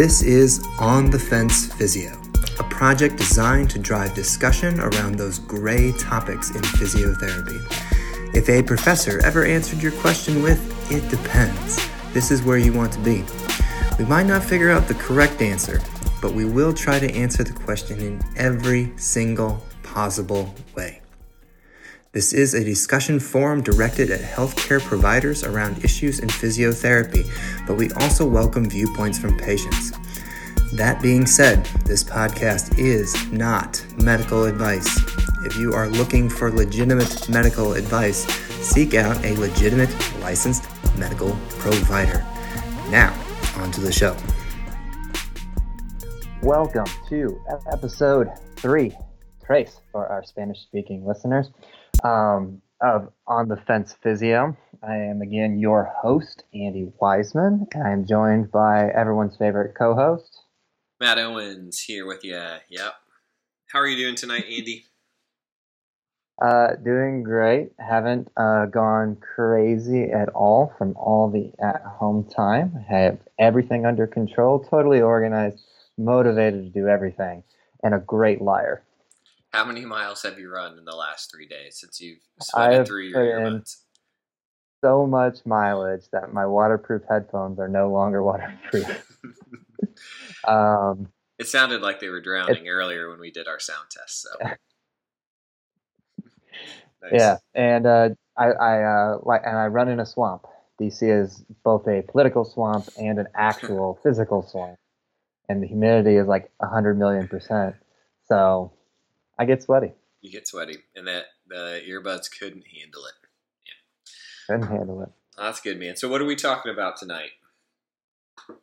This is On the Fence Physio, a project designed to drive discussion around those gray topics in physiotherapy. If a professor ever answered your question with, it depends, this is where you want to be. We might not figure out the correct answer, but we will try to answer the question in every single possible way. This is a discussion forum directed at healthcare providers around issues in physiotherapy, but we also welcome viewpoints from patients. That being said, this podcast is not medical advice. If you are looking for legitimate medical advice, seek out a legitimate licensed medical provider. Now, on to the show. Welcome to episode three, Trace, for our Spanish speaking listeners um, of On the Fence Physio. I am again your host, Andy Wiseman, and I am joined by everyone's favorite co host, Matt Owens, here with you. Yep. How are you doing tonight, Andy? Uh, doing great. Haven't uh, gone crazy at all from all the at home time. I have everything under control, totally organized, motivated to do everything, and a great liar. How many miles have you run in the last three days since you've sweated through your earbuds? So much mileage that my waterproof headphones are no longer waterproof. um, it sounded like they were drowning earlier when we did our sound test. So, nice. yeah, and uh, I, I uh, like, and I run in a swamp. DC is both a political swamp and an actual physical swamp, and the humidity is like hundred million percent. So I get sweaty. You get sweaty, and that the earbuds couldn't handle it. Yeah. Couldn't handle it. that's good, man. So, what are we talking about tonight?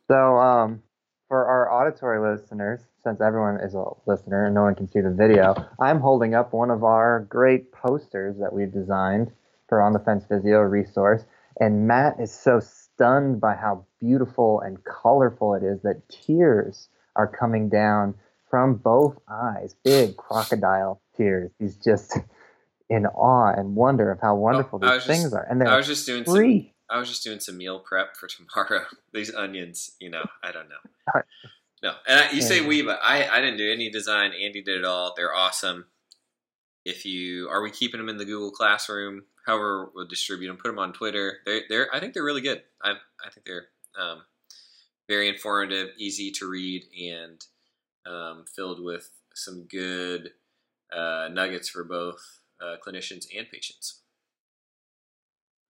So, um, for our auditory listeners, since everyone is a listener and no one can see the video, I'm holding up one of our great posters that we've designed for On the Fence Physio resource. And Matt is so stunned by how beautiful and colorful it is that tears are coming down from both eyes, big crocodile tears. He's just in awe and wonder of how wonderful oh, these things just, are. And I was just doing free. Some, I was just doing some meal prep for tomorrow. these onions, you know, I don't know. No, and I, you say we, but I, I didn't do any design. Andy did it all. They're awesome. If you are we keeping them in the Google Classroom? However, we'll distribute them. Put them on Twitter. They're, they're I think they're really good. I, I think they're um, very informative, easy to read, and um, filled with some good uh, nuggets for both uh, clinicians and patients.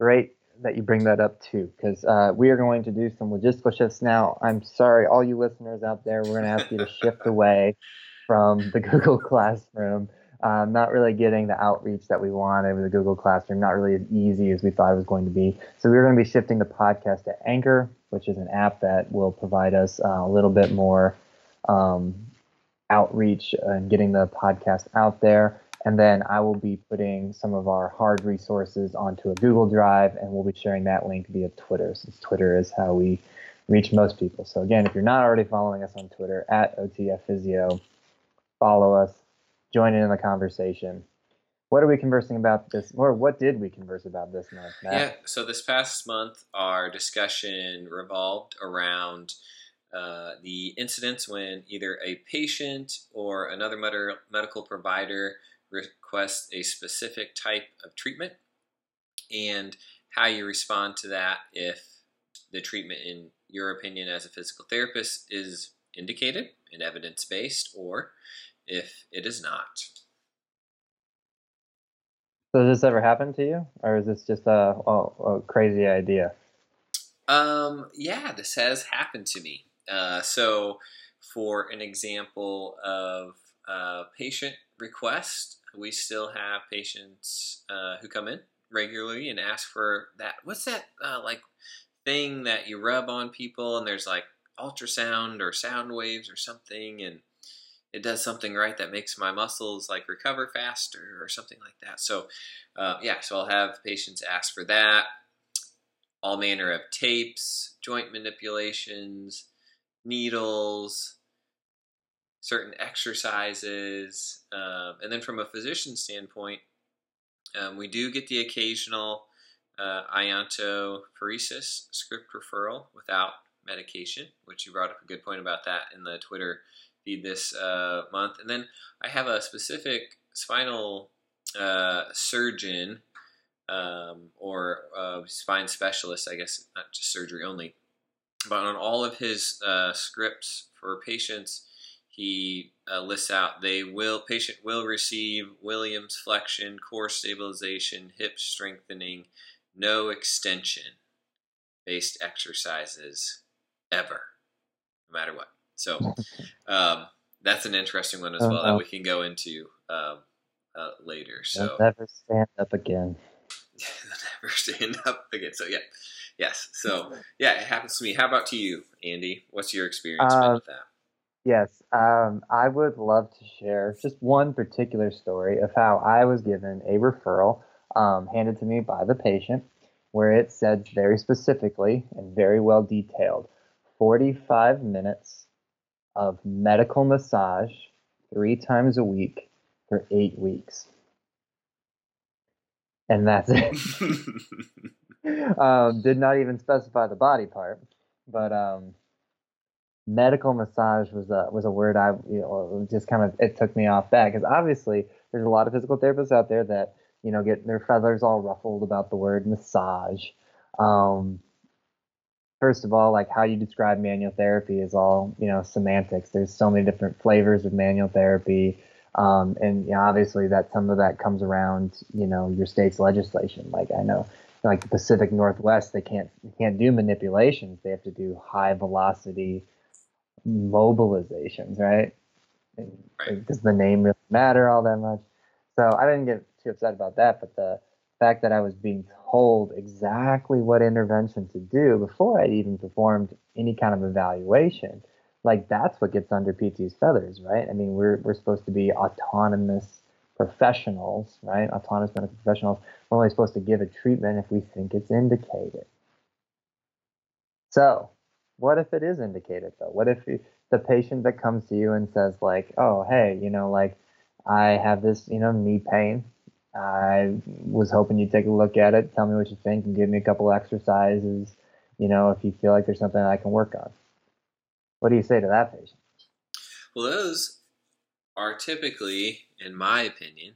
Great that you bring that up too, because uh, we are going to do some logistical shifts now. I'm sorry, all you listeners out there, we're going to ask you to shift away from the Google Classroom. Um, not really getting the outreach that we wanted with the Google Classroom, not really as easy as we thought it was going to be. So we're going to be shifting the podcast to Anchor, which is an app that will provide us uh, a little bit more um, outreach and getting the podcast out there. And then I will be putting some of our hard resources onto a Google Drive, and we'll be sharing that link via Twitter, since Twitter is how we reach most people. So again, if you're not already following us on Twitter at OTF Physio, follow us, join in, the conversation. What are we conversing about this, or what did we converse about this month? Matt? Yeah, so this past month, our discussion revolved around uh, the incidents when either a patient or another med- medical provider requests a specific type of treatment and how you respond to that if the treatment, in your opinion, as a physical therapist, is indicated and evidence based or if it is not. So, has this ever happened to you, or is this just a, a, a crazy idea? Um, yeah, this has happened to me. Uh, so, for an example of patient request, we still have patients uh, who come in regularly and ask for that. What's that uh, like thing that you rub on people and there's like ultrasound or sound waves or something and it does something right that makes my muscles like recover faster or something like that. So, uh, yeah, so I'll have patients ask for that. All manner of tapes, joint manipulations, needles, certain exercises, um, and then from a physician standpoint, um, we do get the occasional uh, iontophoresis script referral without medication, which you brought up a good point about that in the Twitter feed this uh, month. And then I have a specific spinal uh, surgeon um, or uh, spine specialist, I guess, not just surgery only, but on all of his uh, scripts for patients, he uh, lists out they will patient will receive Williams flexion, core stabilization, hip strengthening, no extension based exercises ever, no matter what. So um, that's an interesting one as well that we can go into um, uh, later. So never stand up again. never stand up again. So yeah, yes. So yeah, it happens to me. How about to you, Andy? What's your experience um, with that? Yes, um, I would love to share just one particular story of how I was given a referral um, handed to me by the patient, where it said very specifically and very well detailed 45 minutes of medical massage three times a week for eight weeks. And that's it. um, did not even specify the body part, but um, medical massage was a was a word I you know just kind of it took me off back because obviously there's a lot of physical therapists out there that you know get their feathers all ruffled about the word massage. Um, first of all, like how you describe manual therapy is all you know semantics. There's so many different flavors of manual therapy, um, and you know, obviously that some of that comes around you know your state's legislation. Like I know, like the Pacific Northwest, they can't they can't do manipulations. They have to do high velocity mobilizations, right? And, right. Does the name really matter all that much? So I didn't get too upset about that, but the fact that I was being told exactly what intervention to do before I even performed any kind of evaluation, like that's what gets under PT's feathers, right? I mean, we're we're supposed to be autonomous professionals, right? Autonomous medical professionals. We're only supposed to give a treatment if we think it's indicated. So, what if it is indicated though? What if the patient that comes to you and says like, "Oh, hey, you know, like I have this, you know, knee pain. I was hoping you'd take a look at it, tell me what you think, and give me a couple exercises. You know, if you feel like there's something I can work on. What do you say to that patient? Well, those are typically, in my opinion,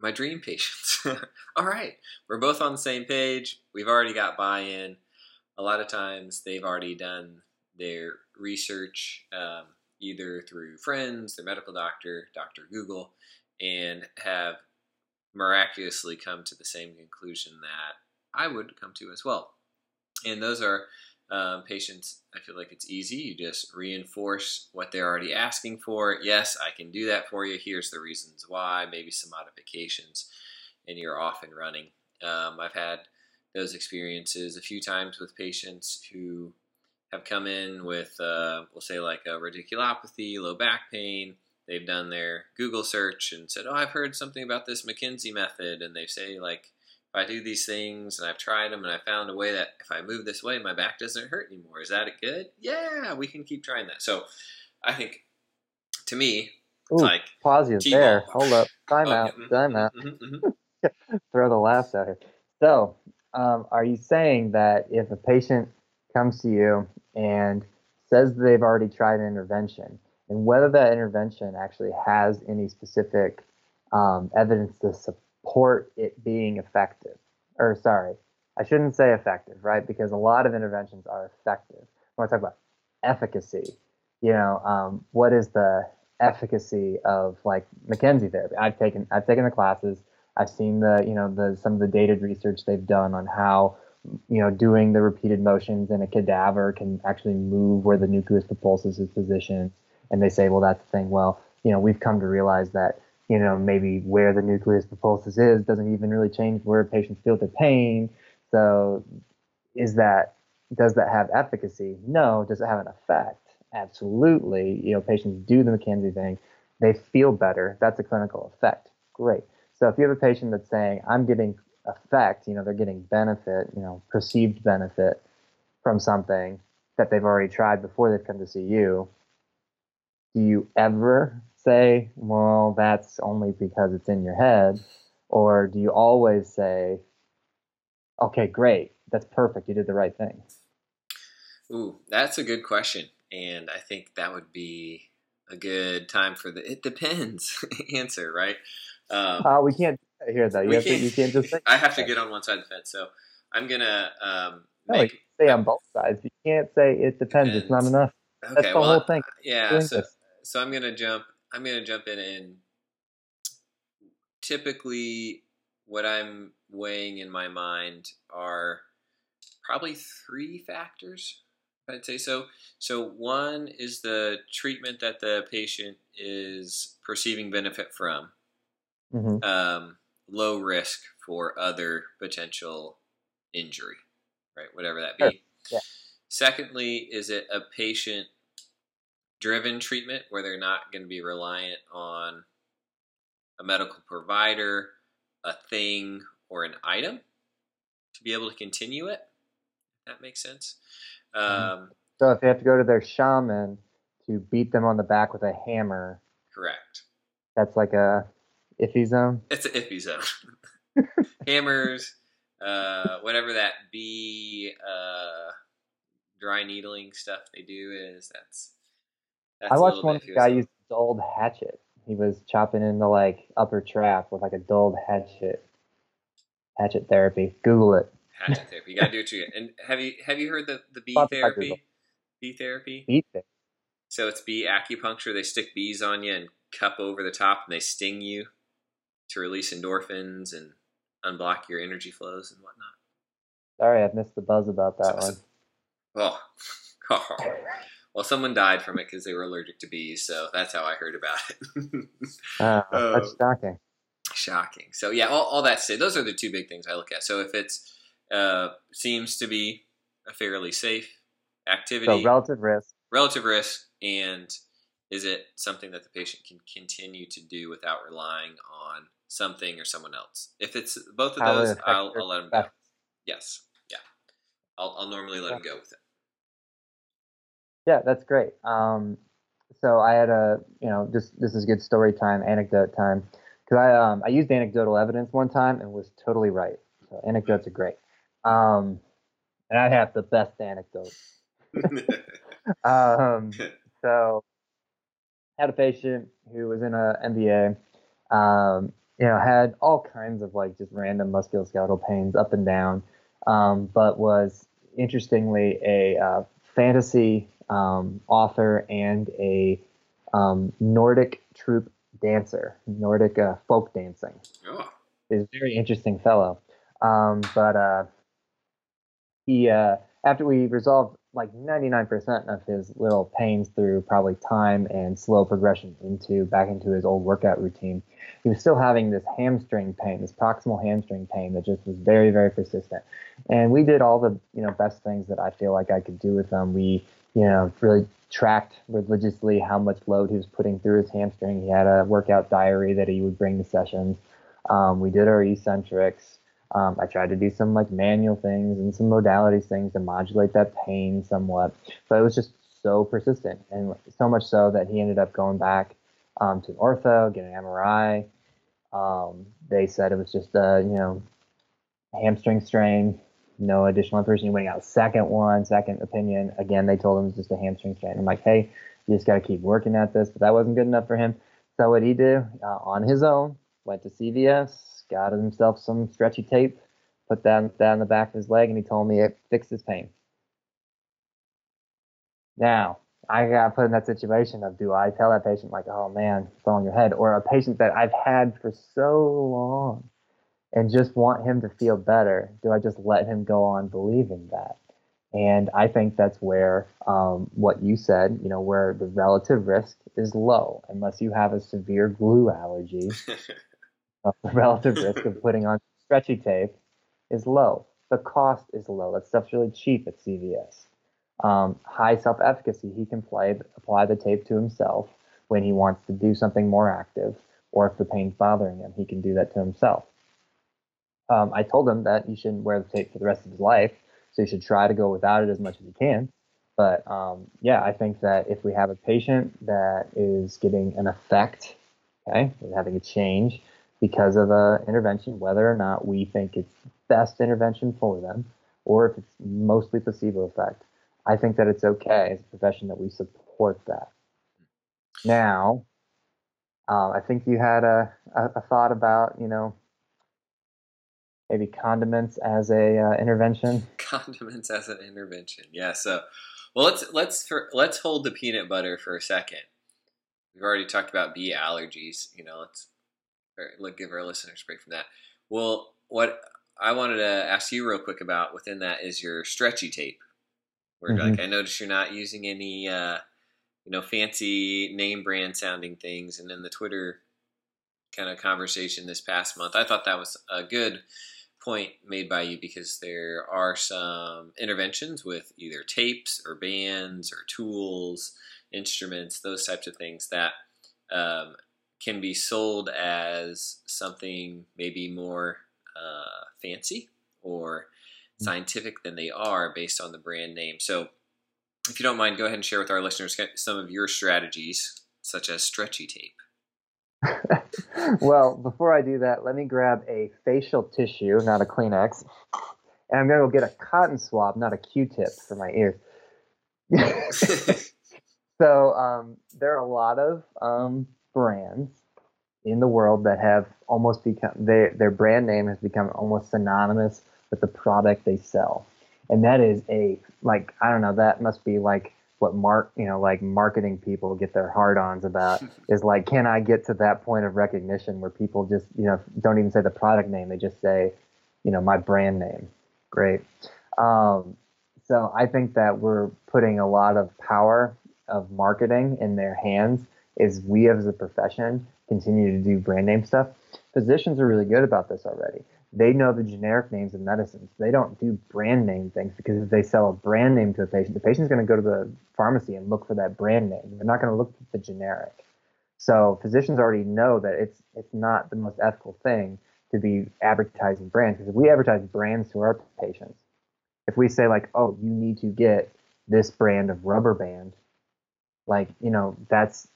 my dream patients. All right, we're both on the same page. We've already got buy in. A lot of times they've already done their research um, either through friends, their medical doctor, Dr. Google, and have miraculously come to the same conclusion that I would come to as well. And those are um, patients, I feel like it's easy. You just reinforce what they're already asking for. Yes, I can do that for you. Here's the reasons why, maybe some modifications, and you're off and running. Um, I've had those experiences a few times with patients who have come in with, uh, we'll say, like a radiculopathy, low back pain they've done their Google search and said, "Oh, I've heard something about this McKenzie method," and they say like, "If I do these things and I've tried them and I found a way that if I move this way, my back doesn't hurt anymore. Is that a good? Yeah, we can keep trying that." So, I think to me, Ooh, like pause you there. Hold up, time out, mm-hmm, time out. Mm-hmm, mm-hmm. Throw the laughs out here. So, um, are you saying that if a patient comes to you and says they've already tried an intervention, and whether that intervention actually has any specific um, evidence to support it being effective. Or, sorry, I shouldn't say effective, right? Because a lot of interventions are effective. I want to talk about efficacy. You know, um, what is the efficacy of like McKenzie therapy? I've taken I've taken the classes. I've seen the you know the some of the dated research they've done on how you know doing the repeated motions in a cadaver can actually move where the nucleus pulposus is positioned and they say, well, that's the thing. Well, you know, we've come to realize that you know maybe where the nucleus pulposus is doesn't even really change where patients feel their pain. So, is that does that have efficacy? No. Does it have an effect? Absolutely. You know, patients do the McKenzie thing, they feel better. That's a clinical effect. Great. So if you have a patient that's saying, I'm getting effect, you know, they're getting benefit, you know, perceived benefit from something that they've already tried before they've come to see you, do you ever say, well, that's only because it's in your head? Or do you always say, okay, great, that's perfect, you did the right thing? Ooh, that's a good question, and I think that would be a good time for the "it depends" answer, right? Um, uh, we can't hear that. You, have can't, to, you can't just. Say I have to get on one side of the fence, so I'm gonna um, no, make, say on both sides. You can't say it depends. depends. It's not enough. Okay, That's the well, whole thing. Yeah, so, so I'm gonna jump. I'm gonna jump in and typically what I'm weighing in my mind are probably three factors. I'd say so. So one is the treatment that the patient is perceiving benefit from. Mm-hmm. Um, low risk for other potential injury, right? Whatever that be. Sure. Yeah. Secondly, is it a patient driven treatment where they're not going to be reliant on a medical provider, a thing, or an item to be able to continue it? That makes sense. Mm-hmm. Um, so if they have to go to their shaman to beat them on the back with a hammer, correct. That's like a iffy zone. It's an iffy zone. Hammers, uh, whatever that be uh, dry needling stuff they do is. That's. That's I watched one guy use a dulled hatchet. He was chopping into like upper trap with like a dulled hatchet. Hatchet therapy. Google it. Hatchet therapy. You gotta do it to And have you have you heard the the bee therapy? Bee therapy. Bee therapy. So it's bee acupuncture. They stick bees on you and cup over the top, and they sting you to release endorphins and unblock your energy flows and whatnot. Sorry, I've missed the buzz about that so, one. Oh. oh. Well, someone died from it because they were allergic to bees, so that's how I heard about it. uh, that's um, shocking. Shocking. So yeah, all, all that said, those are the two big things I look at. So if it's uh, seems to be a fairly safe activity, so relative risk, relative risk, and is it something that the patient can continue to do without relying on something or someone else? If it's both of those, I'll, I'll, let them go. Yes, yeah, I'll, I'll normally let them go with it. Yeah, that's great. Um, so I had a, you know, this this is good story time, anecdote time, because I um, I used anecdotal evidence one time and was totally right. So anecdotes are great. Um, and I have the best anecdotes. um, so had a patient who was in a MBA, um, you know, had all kinds of like just random musculoskeletal pains up and down, um, but was interestingly a uh, fantasy um, author and a um, Nordic troupe dancer, Nordic uh, folk dancing. Oh. He's a very interesting fellow. Um, but uh, he, uh, after we resolved like 99% of his little pains through probably time and slow progression into back into his old workout routine, he was still having this hamstring pain, this proximal hamstring pain that just was very, very persistent. And we did all the you know best things that I feel like I could do with him. We you know, really tracked religiously how much load he was putting through his hamstring. He had a workout diary that he would bring to sessions. Um, we did our eccentrics. Um, I tried to do some like manual things and some modalities things to modulate that pain somewhat, but it was just so persistent, and so much so that he ended up going back um, to ortho, getting an MRI. Um, they said it was just a you know hamstring strain, no additional information. He went out second one, second opinion. Again, they told him it was just a hamstring strain. I'm like, hey, you just got to keep working at this. But that wasn't good enough for him. So what he did uh, on his own, went to CVS, got himself some stretchy tape, put that, that on the back of his leg, and he told me it fixed his pain. Now, I got put in that situation of do I tell that patient like, oh man, it's in your head, or a patient that I've had for so long and just want him to feel better? Do I just let him go on believing that? And I think that's where um, what you said, you know, where the relative risk is low, unless you have a severe glue allergy. the relative risk of putting on stretchy tape is low. The cost is low. That stuff's really cheap at CVS. Um, high self-efficacy. He can play, apply the tape to himself when he wants to do something more active, or if the pain's bothering him, he can do that to himself um, I told him that he shouldn't wear the tape for the rest of his life, so he should try to go without it as much as he can. But um, yeah, I think that if we have a patient that is getting an effect, okay, having a change because of a intervention, whether or not we think it's best intervention for them, or if it's mostly placebo effect, I think that it's okay as a profession that we support that. Now, um, I think you had a, a, a, thought about, you know, maybe condiments as a uh, intervention. Condiments as an intervention, yeah. So, well, let's let's for, let's hold the peanut butter for a second. We've already talked about bee allergies. You know, let's let give our listeners a break from that. Well, what I wanted to ask you real quick about within that is your stretchy tape. Where mm-hmm. like I noticed you're not using any uh, you know fancy name brand sounding things, and in the Twitter kind of conversation this past month, I thought that was a good point made by you because there are some interventions with either tapes or bands or tools, instruments, those types of things that um, can be sold as something maybe more uh, fancy or mm. scientific than they are based on the brand name. So, if you don't mind, go ahead and share with our listeners some of your strategies, such as stretchy tape. well, before I do that, let me grab a facial tissue, not a Kleenex, and I'm going to go get a cotton swab, not a Q-tip, for my ears. so um, there are a lot of um, brands in the world that have almost become their their brand name has become almost synonymous with the product they sell, and that is a like I don't know that must be like what mark you know like marketing people get their hard-ons about is like can I get to that point of recognition where people just you know don't even say the product name they just say you know my brand name great um, so I think that we're putting a lot of power of marketing in their hands is we as a profession continue to do brand name stuff. Physicians are really good about this already. They know the generic names of medicines. They don't do brand name things because if they sell a brand name to a patient, the patient's going to go to the pharmacy and look for that brand name. They're not going to look at the generic. So physicians already know that it's it's not the most ethical thing to be advertising brands because if we advertise brands to our patients, if we say like, oh, you need to get this brand of rubber band, like you know that's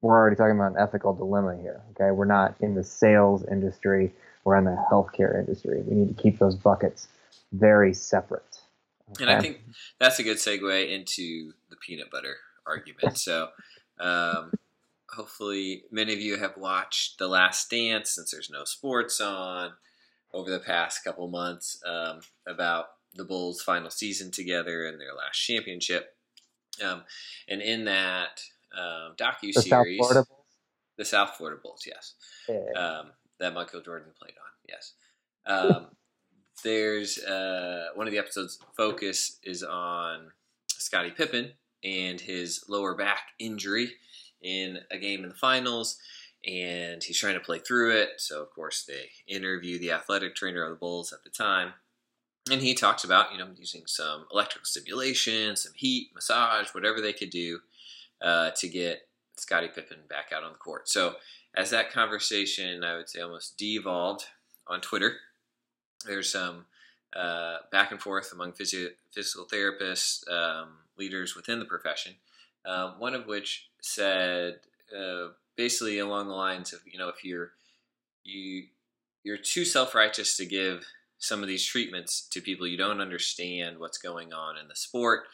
we're already talking about an ethical dilemma here. Okay, we're not in the sales industry. We're in the healthcare industry. We need to keep those buckets very separate. Okay? And I think that's a good segue into the peanut butter argument. So, um, hopefully, many of you have watched The Last Dance since there's no sports on over the past couple months um, about the Bulls' final season together and their last championship. Um, and in that, um, docu series. The South Florida Bulls, yes. Yeah. Um, that Michael Jordan played on, yes. Um, there's uh, one of the episodes. Focus is on Scottie Pippen and his lower back injury in a game in the finals, and he's trying to play through it. So of course they interview the athletic trainer of the Bulls at the time, and he talks about you know using some electrical stimulation, some heat, massage, whatever they could do uh, to get Scottie Pippen back out on the court. So as that conversation, I would say, almost devolved on Twitter, there's some uh, back and forth among physio- physical therapists, um, leaders within the profession. Uh, one of which said uh, basically along the lines of, you know, if you're you you're too self-righteous to give some of these treatments to people you don't understand what's going on in the sport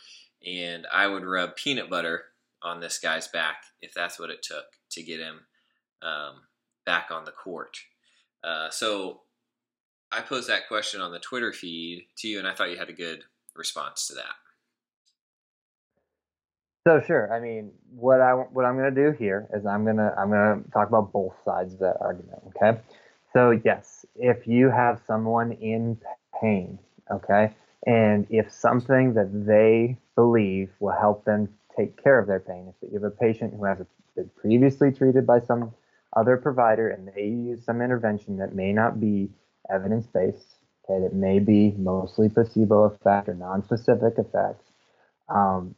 and i would rub peanut butter on this guy's back if that's what it took to get him um, back on the court. Uh, so I posed that question on the Twitter feed to you, and I thought you had a good response to that. So sure, I mean, what I what I'm going to do here is I'm gonna I'm gonna talk about both sides of that argument. Okay, so yes, if you have someone in pain, okay, and if something that they believe will help them take care of their pain. If you have a patient who has been previously treated by some other provider and they use some intervention that may not be evidence based, okay, that may be mostly placebo effect or non-specific effects, um,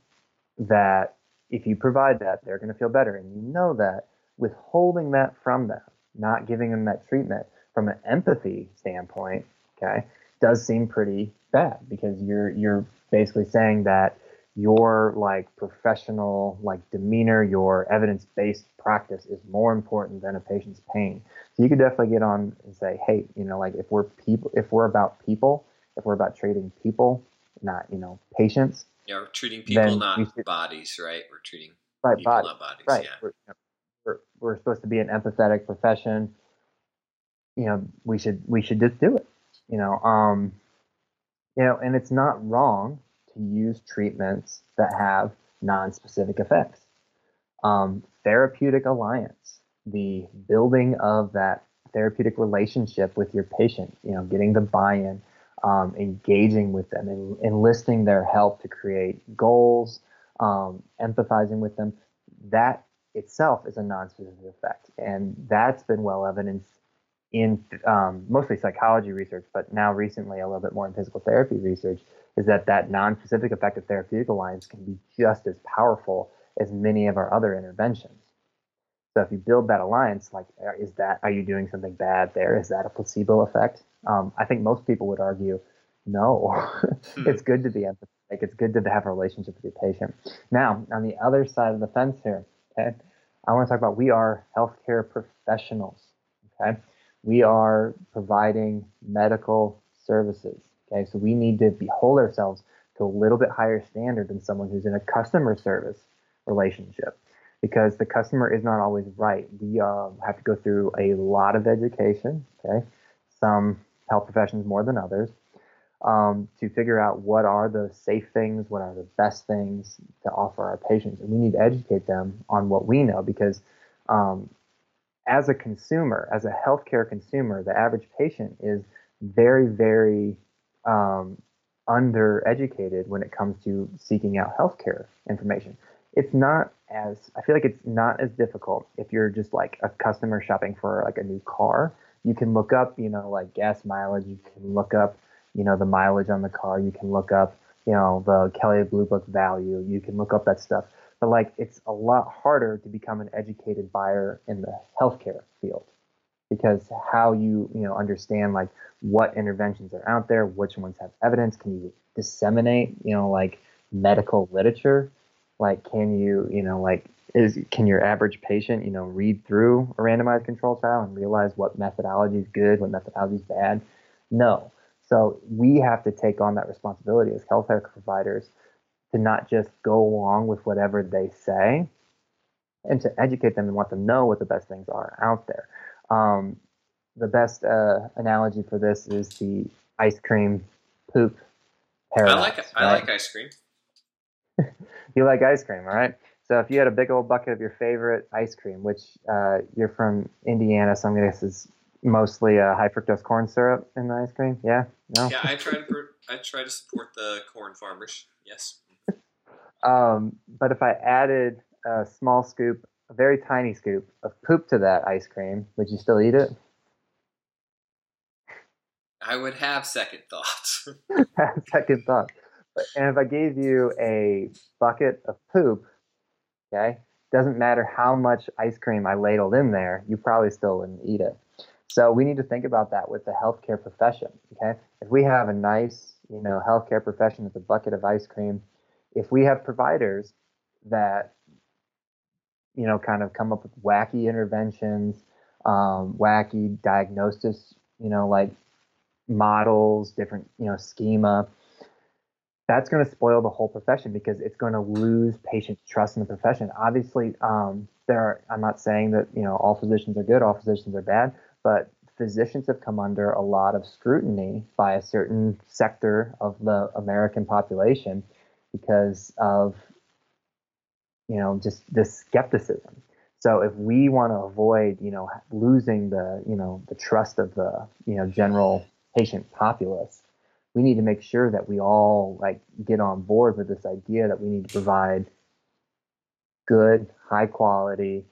that if you provide that, they're going to feel better. And you know that withholding that from them, not giving them that treatment from an empathy standpoint, okay, does seem pretty bad because you're you're basically saying that your like professional like demeanor, your evidence-based practice is more important than a patient's pain. So you could definitely get on and say, hey, you know, like if we're people, if we're about people, if we're about treating people, not you know patients. Yeah, we're treating people, not should- bodies, right? We're treating Right, people, body. not bodies. Right. Yeah. We're, we're, we're supposed to be an empathetic profession. You know, we should we should just do it. You know, um, you know, and it's not wrong use treatments that have non-specific effects. Um, therapeutic alliance, the building of that therapeutic relationship with your patient. You know, getting the buy-in, um, engaging with them, and enlisting their help to create goals, um, empathizing with them. That itself is a non-specific effect, and that's been well evidenced in um, mostly psychology research, but now recently a little bit more in physical therapy research. Is that that non-specific effect of therapeutic alliance can be just as powerful as many of our other interventions. So if you build that alliance, like, uh, is that are you doing something bad there? Is that a placebo effect? Um, I think most people would argue, no. It's good to be empathetic. It's good to have a relationship with your patient. Now, on the other side of the fence here, okay, I want to talk about we are healthcare professionals. Okay, we are providing medical services. Okay, so we need to be, hold ourselves to a little bit higher standard than someone who's in a customer service relationship because the customer is not always right. We uh, have to go through a lot of education, okay, some health professions more than others, um, to figure out what are the safe things, what are the best things to offer our patients. And we need to educate them on what we know because um, as a consumer, as a healthcare consumer, the average patient is very, very um, undereducated when it comes to seeking out healthcare information. It's not as I feel like it's not as difficult if you're just like a customer shopping for like a new car. You can look up, you know, like gas mileage. You can look up, you know, the mileage on the car. You can look up, you know, the Kelley Blue Book value. You can look up that stuff. But like, it's a lot harder to become an educated buyer in the healthcare field because how you you know understand like what interventions are out there, which ones have evidence, can you disseminate you know like medical literature, like can you you know like is can your average patient you know read through a randomized control trial and realize what methodology is good, what methodology is bad? No. So we have to take on that responsibility as healthcare providers to not just go along with whatever they say and to educate them and let them know what the best things are out there. Um, the best uh, analogy for this is the ice cream poop I paradox. like I right? like ice cream. you like ice cream, all right? So if you had a big old bucket of your favorite ice cream, which uh, you're from Indiana, so I'm gonna guess is mostly uh, high fructose corn syrup in the ice cream. Yeah, no. Yeah, I try to I try to support the corn farmers. Yes. Um, but if I added a small scoop, a very tiny scoop of poop to that ice cream, would you still eat it? I would have second thoughts. Second thoughts. And if I gave you a bucket of poop, okay, doesn't matter how much ice cream I ladled in there, you probably still wouldn't eat it. So we need to think about that with the healthcare profession. Okay, if we have a nice, you know, healthcare profession with a bucket of ice cream, if we have providers that, you know, kind of come up with wacky interventions, um, wacky diagnosis, you know, like models, different, you know, schema, that's going to spoil the whole profession because it's going to lose patient trust in the profession. Obviously, um, there are, I'm not saying that, you know, all physicians are good, all physicians are bad, but physicians have come under a lot of scrutiny by a certain sector of the American population because of, you know, just this skepticism. So if we want to avoid, you know, losing the, you know, the trust of the, you know, general patient populace, we need to make sure that we all like get on board with this idea that we need to provide good, high quality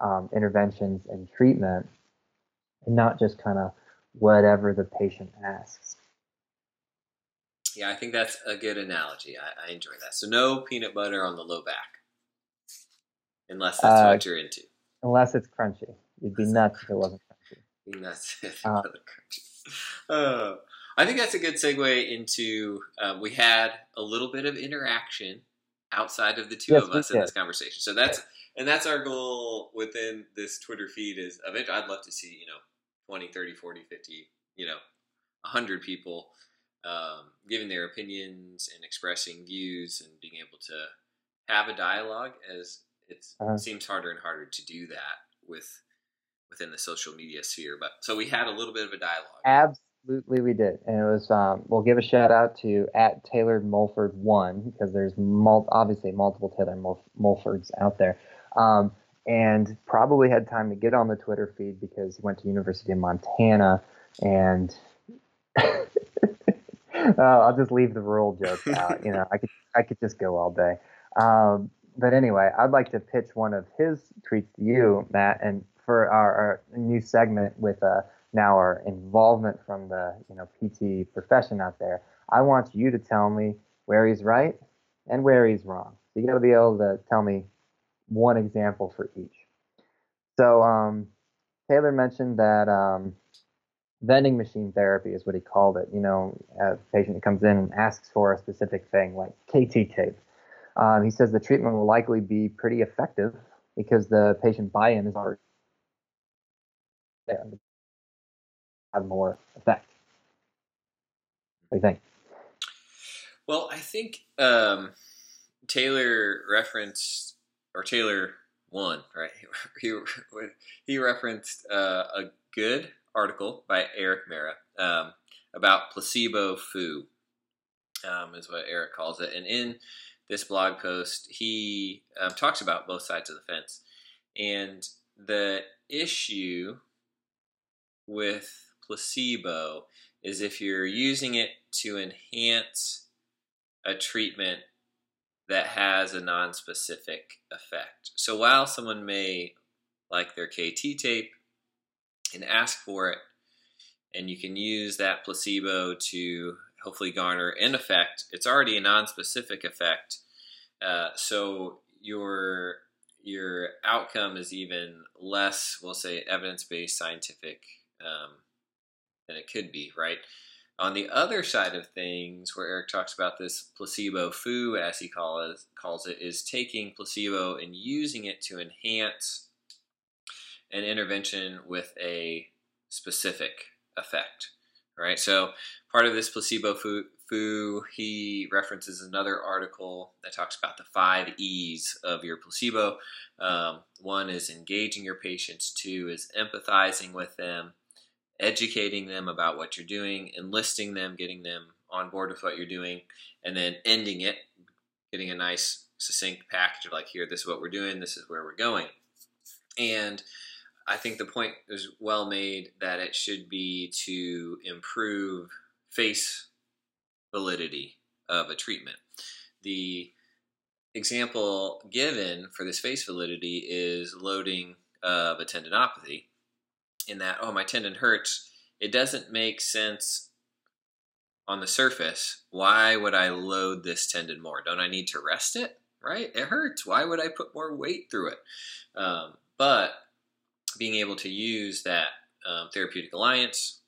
um, interventions and treatment, and not just kind of whatever the patient asks. yeah, I think that's a good analogy. I, I enjoy that. So no peanut butter on the low back, unless that's Uh, what you're into. Unless it's crunchy, you'd be nuts if it wasn't crunchy. I think that's it. Uh, Uh, I think that's a good segue into. Uh, we had a little bit of interaction outside of the two Yes, of us in this conversation. So that's and that's our goal within this Twitter feed. Is eventually, I'd love to see you know 20, 30, 40, 50, you know, 100 people um, giving their opinions and expressing views and being able to have a dialogue as it uh-huh. seems harder and harder to do that with within the social media sphere. But so we had a little bit of a dialogue. Absolutely, we did, and it was. Um, we'll give a shout out to at Taylor Mulford one because there's mul- obviously multiple Taylor Mulfords out there. Um, and probably had time to get on the Twitter feed because he went to University of Montana and uh, I'll just leave the rural jokes out. You know, I could I could just go all day. Um, but anyway, I'd like to pitch one of his tweets to you, Matt, and for our, our new segment with uh, now our involvement from the you know PT profession out there. I want you to tell me where he's right and where he's wrong. So you got to be able to tell me one example for each. So um, Taylor mentioned that um, vending machine therapy is what he called it. You know, a patient comes in and asks for a specific thing like KT tape. Um, he says the treatment will likely be pretty effective because the patient buy-in is already there. Have more effect. What do you think? Well, I think um, Taylor referenced, or Taylor one, right? He, he referenced uh, a good article by Eric Meira um, about placebo foo, um, is what Eric calls it. And in this blog post, he um, talks about both sides of the fence. And the issue with placebo is if you're using it to enhance a treatment that has a non-specific effect. So while someone may like their KT tape and ask for it. And you can use that placebo to hopefully garner an effect. It's already a non-specific effect, uh, so your your outcome is even less, we'll say, evidence-based scientific um, than it could be, right? On the other side of things, where Eric talks about this placebo foo, as he calls calls it, is taking placebo and using it to enhance an intervention with a specific effect, right? So part of this placebo foo, foo, he references another article that talks about the five E's of your placebo. Um, one is engaging your patients. Two is empathizing with them, educating them about what you're doing, enlisting them, getting them on board with what you're doing, and then ending it, getting a nice succinct package of like, here, this is what we're doing, this is where we're going. And I think the point is well made that it should be to improve face validity of a treatment. The example given for this face validity is loading of a tendinopathy, in that, oh, my tendon hurts. It doesn't make sense on the surface. Why would I load this tendon more? Don't I need to rest it? Right? It hurts. Why would I put more weight through it? Um, but being able to use that um, therapeutic alliance,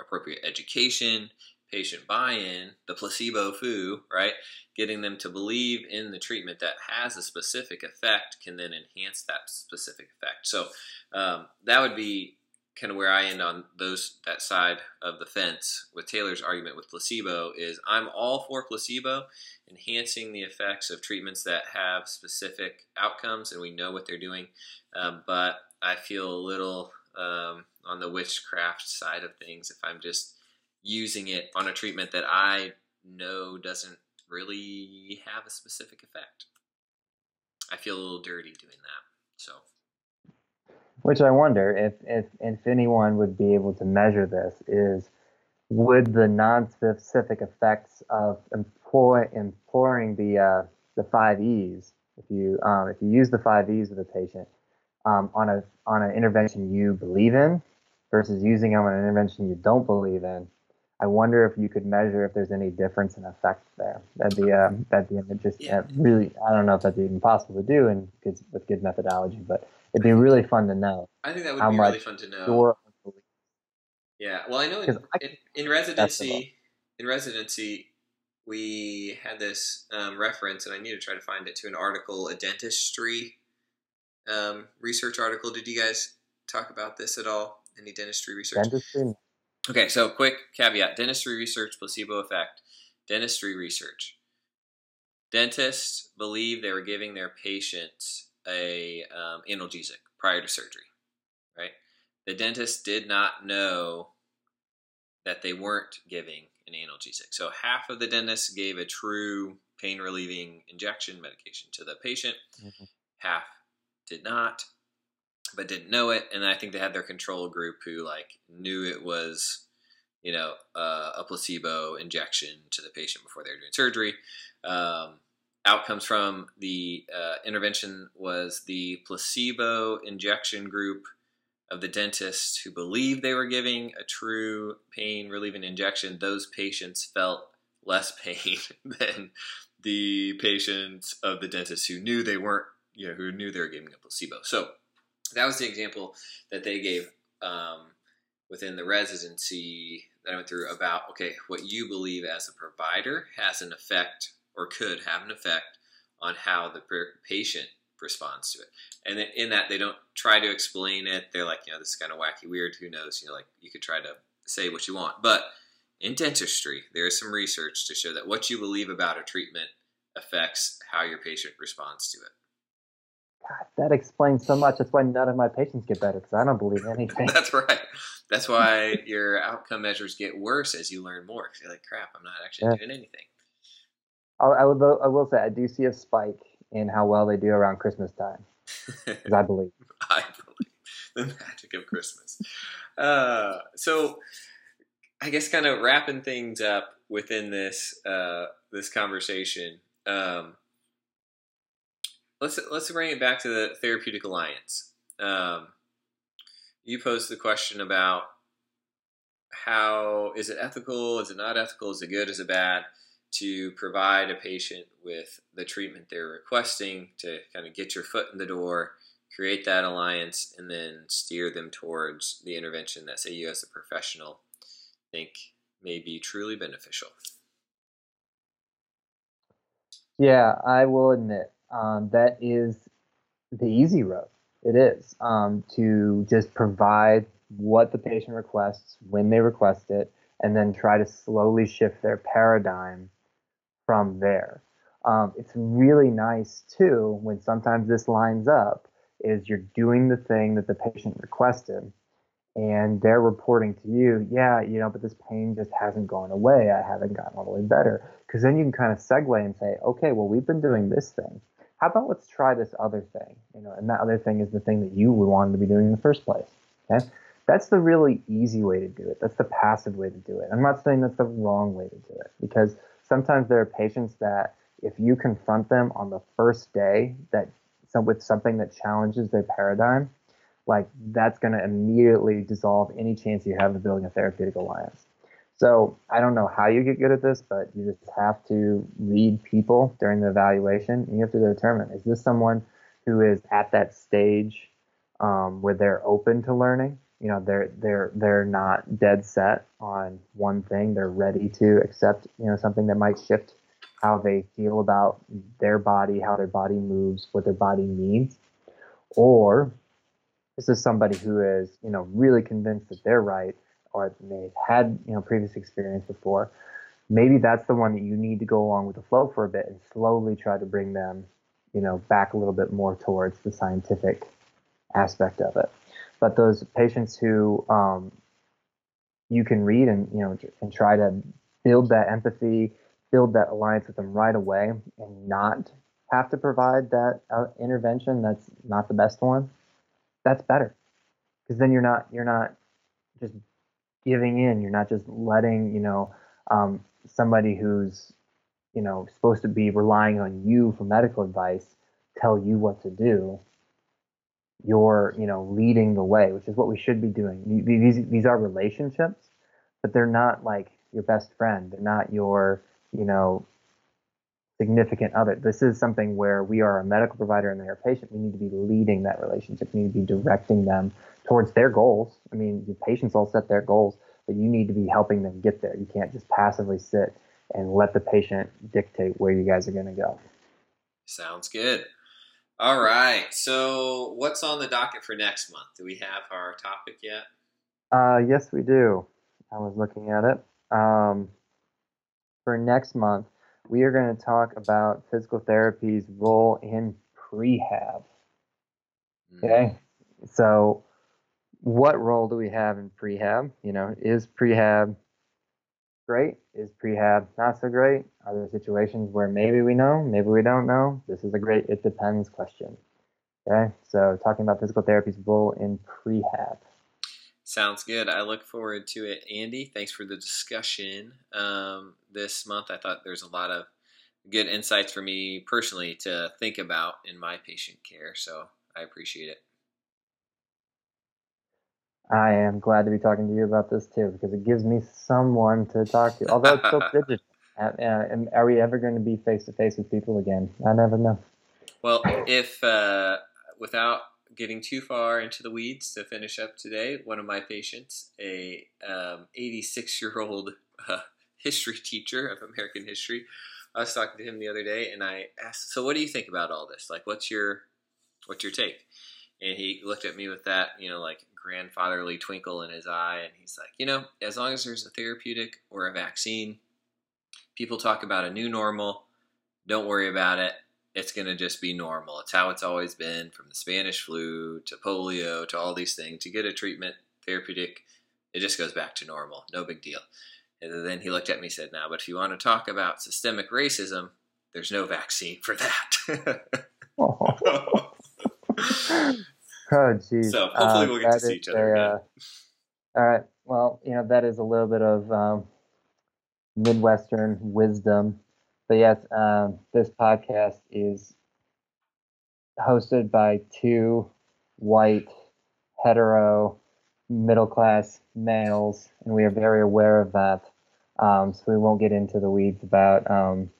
appropriate education, patient buy-in, the placebo foo, right? Getting them to believe in the treatment that has a specific effect can then enhance that specific effect. So um, that would be kind of where I end on those that side of the fence with Taylor's argument with placebo is I'm all for placebo enhancing the effects of treatments that have specific outcomes and we know what they're doing, um, but I feel a little um, on the witchcraft side of things if I'm just using it on a treatment that I know doesn't really have a specific effect. I feel a little dirty doing that. So, which I wonder if if if anyone would be able to measure this is would the non-specific effects of employ employing the uh, the five E's if you um, if you use the five E's with a patient um, on a on an intervention you believe in versus using them on an intervention you don't believe in. I wonder if you could measure if there's any difference in effect there. That'd be uh, that'd be just yeah. really I don't know if that's even possible to do and good, with good methodology, but it'd be really fun to know. I think that would be really fun to know. yeah, well, I know in, in, in residency, in residency, we had this um, reference, and I need to try to find it to an article, a dentistry um, research article. Did you guys talk about this at all? Any dentistry research? Dentistry? Okay, so quick caveat dentistry research, placebo effect. Dentistry research. Dentists believe they were giving their patients a um, analgesic prior to surgery, right? The dentist did not know that they weren't giving an analgesic. So half of the dentists gave a true pain relieving injection medication to the patient, mm-hmm. half did not but didn't know it. And I think they had their control group who like knew it was, you know, uh, a placebo injection to the patient before they were doing surgery. Um, outcomes from the uh, intervention was the placebo injection group of the dentist who believed they were giving a true pain relieving injection. Those patients felt less pain than the patients of the dentist who knew they weren't, you know, who knew they were giving a placebo. So that was the example that they gave um, within the residency that I went through about okay, what you believe as a provider has an effect or could have an effect on how the patient responds to it. And in that, they don't try to explain it. They're like, you know, this is kind of wacky, weird. Who knows? You know, like you could try to say what you want, but in dentistry, there is some research to show that what you believe about a treatment affects how your patient responds to it. God, that explains so much. That's why none of my patients get better because I don't believe anything. That's right. That's why your outcome measures get worse as you learn more. Because you're like, crap, I'm not actually yeah. doing anything. I, I, will, I will say, I do see a spike in how well they do around Christmas time. Because I believe. I believe the magic of Christmas. Uh, so, I guess, kind of wrapping things up within this uh, this conversation. Um, let's let's bring it back to the therapeutic alliance. Um, you posed the question about how is it ethical? Is it not ethical? Is it good? Is it bad? To provide a patient with the treatment they're requesting to kind of get your foot in the door, create that alliance, and then steer them towards the intervention that, say, you as a professional think may be truly beneficial. Yeah, I will admit um, that is the easy road. It is um, to just provide what the patient requests when they request it, and then try to slowly shift their paradigm from there. Um, it's really nice too when sometimes this lines up is you're doing the thing that the patient requested and they're reporting to you, yeah, you know, but this pain just hasn't gone away. I haven't gotten all the way better. Because then you can kind of segue and say, okay, well, we've been doing this thing how about let's try this other thing? You know, and that other thing is the thing that you wanted to be doing in the first place. Okay? That's the really easy way to do it. That's the passive way to do it. I'm not saying that's the wrong way to do it because sometimes there are patients that if you confront them on the first day that some, with something that challenges their paradigm, like that's going to immediately dissolve any chance you have of building a therapeutic alliance. So I don't know how you get good at this, but you just have to read people during the evaluation. You have to determine is this someone who is at that stage um, where they're open to learning. You know, they're they're they're not dead set on one thing. They're ready to accept you know something that might shift how they feel about their body, how their body moves, what their body needs, or this is somebody who is you know really convinced that they're right or they've had you know previous experience before, maybe that's the one that you need to go along with the flow for a bit and slowly try to bring them, you know, back a little bit more towards the scientific aspect of it. But those patients who um, you can read and you know and try to build that empathy, build that alliance with them right away, and not have to provide that uh, intervention that's not the best one. That's better because then you're not you're not just giving in. You're not just letting, you know, um, somebody who's, you know, supposed to be relying on you for medical advice tell you what to do. You're, you know, leading the way, which is what we should be doing. These these are relationships, but they're not like your best friend. They're not your, you know, significant other. This is something where we are a medical provider and they're a patient. We need to be leading that relationship. We need to be directing them towards their goals. I mean, the patients all set their goals, but you need to be helping them get there. You can't just passively sit and let the patient dictate where you guys are going to go. Sounds good. All right. So, what's on the docket for next month? Do we have our topic yet? Uh, yes, we do. I was looking at it. Um, for next month, we are going to talk about physical therapy's role in prehab. Mm. Okay, so what role do we have in prehab? You know, is prehab great? Is prehab not so great? Are there situations where maybe we know, maybe we don't know? This is a great it depends question. Okay, so talking about physical therapy's role in prehab. Sounds good. I look forward to it. Andy, thanks for the discussion um, this month. I thought there's a lot of good insights for me personally to think about in my patient care, so I appreciate it. I am glad to be talking to you about this too because it gives me someone to talk to. Although it's still digital. Uh, and are we ever going to be face to face with people again? I never know. Well, if uh, without getting too far into the weeds to finish up today, one of my patients, a 86 um, year old uh, history teacher of American history, I was talking to him the other day, and I asked, "So, what do you think about all this? Like, what's your what's your take?" And he looked at me with that, you know, like grandfatherly twinkle in his eye, and he's like, "You know, as long as there's a therapeutic or a vaccine, people talk about a new normal. Don't worry about it. It's going to just be normal. It's how it's always been from the Spanish flu to polio to all these things. You get a treatment, therapeutic, it just goes back to normal. No big deal. And then he looked at me and said, Now, but if you want to talk about systemic racism, there's no vaccine for that. oh, jeez. So hopefully we'll get to see each other a, again. Uh, all right. Well, you know, that is a little bit of um, Midwestern wisdom. But yes, um, this podcast is hosted by two white, hetero, middle class males, and we are very aware of that. Um, so we won't get into the weeds about um,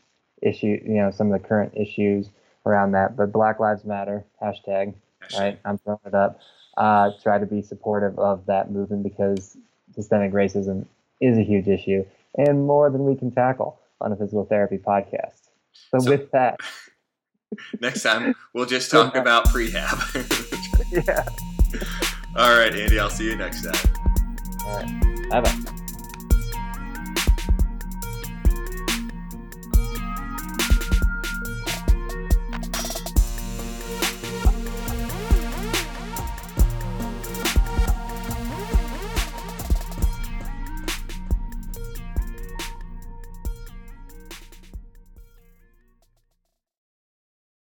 issue, you know, some of the current issues around that. But Black Lives Matter hashtag. Right? I'm throwing it up. Uh, try to be supportive of that movement because systemic racism is a huge issue and more than we can tackle on a physical therapy podcast. So, so with that, next time we'll just talk about prehab. yeah. All right, Andy. I'll see you next time. All right. Bye bye.